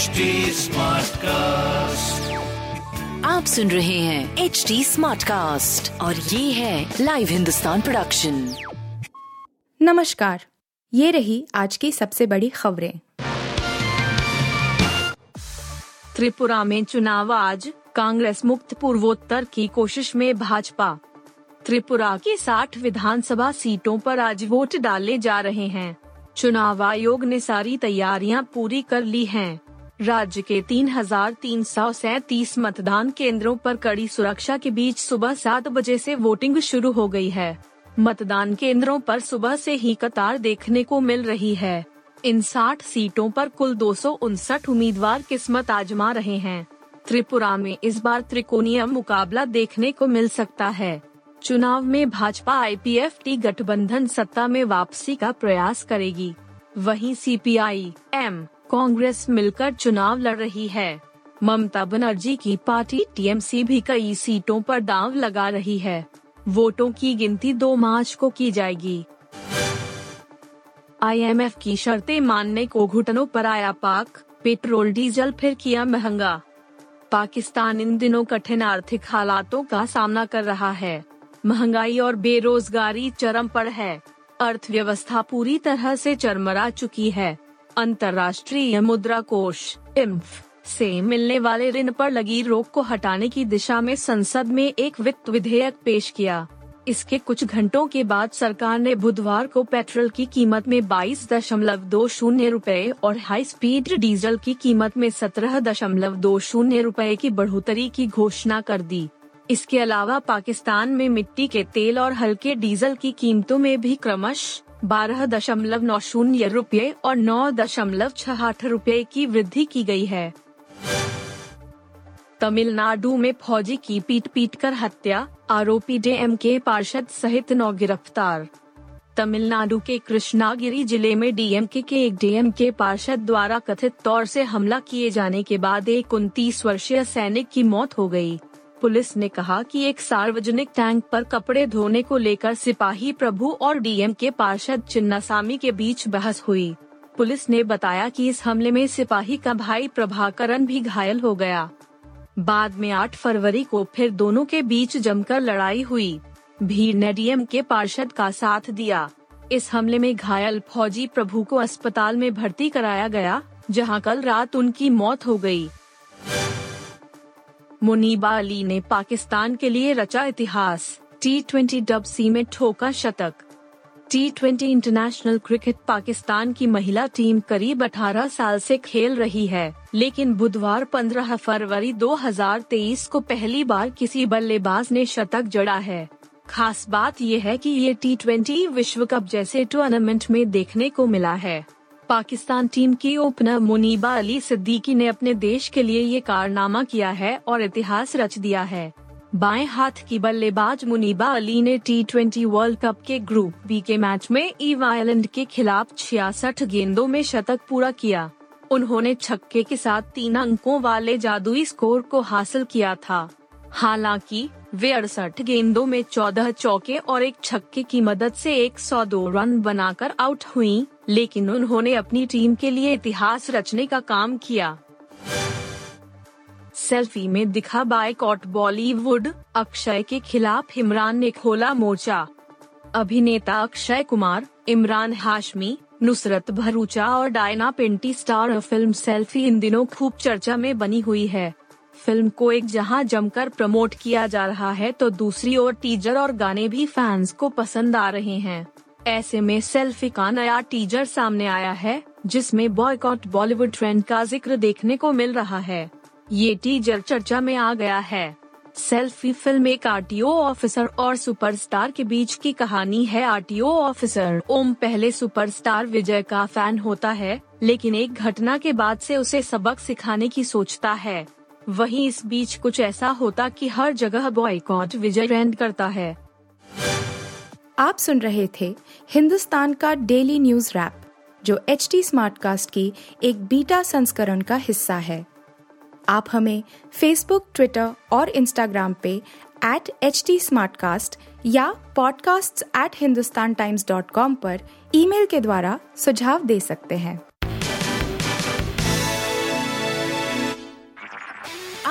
HD cast आप सुन रहे हैं एच डी स्मार्ट कास्ट और ये है लाइव हिंदुस्तान प्रोडक्शन नमस्कार ये रही आज की सबसे बड़ी खबरें। त्रिपुरा में चुनाव आज कांग्रेस मुक्त पूर्वोत्तर की कोशिश में भाजपा। त्रिपुरा की 60 विधानसभा सीटों पर आज वोट डाले जा रहे हैं। चुनाव आयोग ने सारी तैयारियाँ पूरी कर ली हैं। राज्य के तीन हज़ार तीन सौ सैतीस मतदान केंद्रों पर कड़ी सुरक्षा के बीच सुबह सात बजे से वोटिंग शुरू हो गई है। मतदान केंद्रों पर सुबह से ही कतार देखने को मिल रही है। इन 60 सीटों पर कुल दो सौ उनसठ उम्मीदवार किस्मत आजमा रहे हैं। त्रिपुरा में इस बार त्रिकोणीय मुकाबला देखने को मिल सकता है। चुनाव में भाजपा आईपीएफटी गठबंधन सत्ता में वापसी का प्रयास करेगी। वहीं सीपीआई एम कांग्रेस मिलकर चुनाव लड़ रही है। ममता बनर्जी की पार्टी टीएमसी भी कई सीटों पर दांव लगा रही है। वोटों की गिनती दो मार्च को की जाएगी। आईएमएफ की शर्तें मानने को घुटनों पर आया पाक, पेट्रोल, डीजल, फिर किया महँगा। पाकिस्तान इन दिनों कठिन आर्थिक हालातों का सामना कर रहा है। महँगाई और बेरोजगारी चरम पर है। अर्थव्यवस्था पूरी तरह से चरमरा चुकी है। अंतर्राष्ट्रीय मुद्रा कोष इम्फ से मिलने वाले ऋण पर लगी रोक को हटाने की दिशा में संसद में एक वित्त विधेयक पेश किया। इसके कुछ घंटों के बाद सरकार ने बुधवार को पेट्रोल की कीमत में बाईस दशमलव दो शून्य रूपए और हाई स्पीड डीजल की कीमत में सत्रह दशमलव दो शून्य रूपए की बढ़ोतरी की घोषणा कर दी। इसके अलावा पाकिस्तान में मिट्टी के तेल और हल्के डीजल की कीमतों में भी क्रमश बारह दशमलव नौ शून्य रूपए और नौ दशमलव छह आठ रूपए की वृद्धि की गई है तमिलनाडु में फौजी की पीट पीट कर हत्या, आरोपी डीएम के पार्षद सहित नौ गिरफ़्तार तमिलनाडु के कृष्णागिरी ज़िले में डीएमके के एक डीएम के पार्षद द्वारा कथित तौर से हमला किए जाने के बाद एक उनतीस वर्षीय सैनिक की मौत हो गई। पुलिस ने कहा कि एक सार्वजनिक टैंक पर कपड़े धोने को लेकर सिपाही प्रभु और डीएम के पार्षद चिन्नासामी के बीच बहस हुई। पुलिस ने बताया कि इस हमले में सिपाही का भाई प्रभाकरण भी घायल हो गया। बाद में 8 फरवरी को फिर दोनों के बीच जमकर लड़ाई हुई। भीड़ ने डीएम के पार्षद का साथ दिया। इस हमले में घायल फौजी प्रभु को अस्पताल में भर्ती कराया गया, जहाँ कल रात उनकी मौत हो गई। मुनीबा अली ने पाकिस्तान के लिए रचा इतिहास टी ट्वेंटी डब सी में ठोका शतक। T twenty international cricket Pakistan की महिला टीम करीब 18 साल से खेल रही है, लेकिन बुधवार 15 फरवरी 2023 को पहली बार किसी बल्लेबाज ने शतक जड़ा है। खास बात यह है कि ये टी ट्वेंटी विश्व कप जैसे टूर्नामेंट में देखने को मिला है। पाकिस्तान टीम की ओपनर मुनीबा अली सिद्दीकी ने अपने देश के लिए ये कारनामा किया है और इतिहास रच दिया है। बाएँ हाथ की बल्लेबाज मुनीबा अली ने टी ट्वेंटी वर्ल्ड कप के ग्रुप बी के मैच में ईव आयरलैंड के खिलाफ छियासठ गेंदों में शतक पूरा किया। उन्होंने छक्के के साथ तीन अंकों वाले जादुई स्कोर को हासिल किया था। हालाँकि, वे अड़सठ गेंदों में चौदह चौके और एक छक्के की मदद से 102 रन बनाकर आउट हुई, लेकिन उन्होंने अपनी टीम के लिए इतिहास रचने का काम किया। सेल्फी में दिखा बाइकआउट बॉलीवुड, अक्षय के खिलाफ इमरान ने खोला मोर्चा। अभिनेता अक्षय कुमार, इमरान हाशमी, नुसरत भरूचा और डायना पिंटी स्टार फ़िल्म सेल्फी इन दिनों खूब चर्चा में बनी हुई है। फ़िल्म को एक जहाँ जमकर प्रमोट किया जा रहा है तो दूसरी ओर टीजर और गाने भी फैंस को पसंद आ रहे हैं। ऐसे में सेल्फी का नया टीजर सामने आया है, जिसमें बॉयकॉट बॉलीवुड ट्रेंड का ज़िक्र देखने को मिल रहा है। ये टीजर चर्चा में आ गया है। सेल्फी फ़िल्म एक आरटीओ ऑफिसर और सुपरस्टार के बीच की कहानी है। आरटीओ ऑफिसर ओम पहले सुपरस्टार विजय का फ़ैन होता है, लेकिन एक घटना के बाद से उसे सबक सिखाने की सोचता है। वहीं इस बीच कुछ ऐसा होता कि हर जगह बॉयकॉट विजय ट्रेंड करता है। आप सुन रहे थे हिंदुस्तान का डेली न्यूज़ रैप जो एच टी स्मार्ट कास्ट की एक बीटा संस्करण का हिस्सा है। आप हमें फेसबुक ट्विटर और इंस्टाग्राम पे एट एच टी या podcasts@hindustantimes.com पर ईमेल के द्वारा सुझाव दे सकते हैं।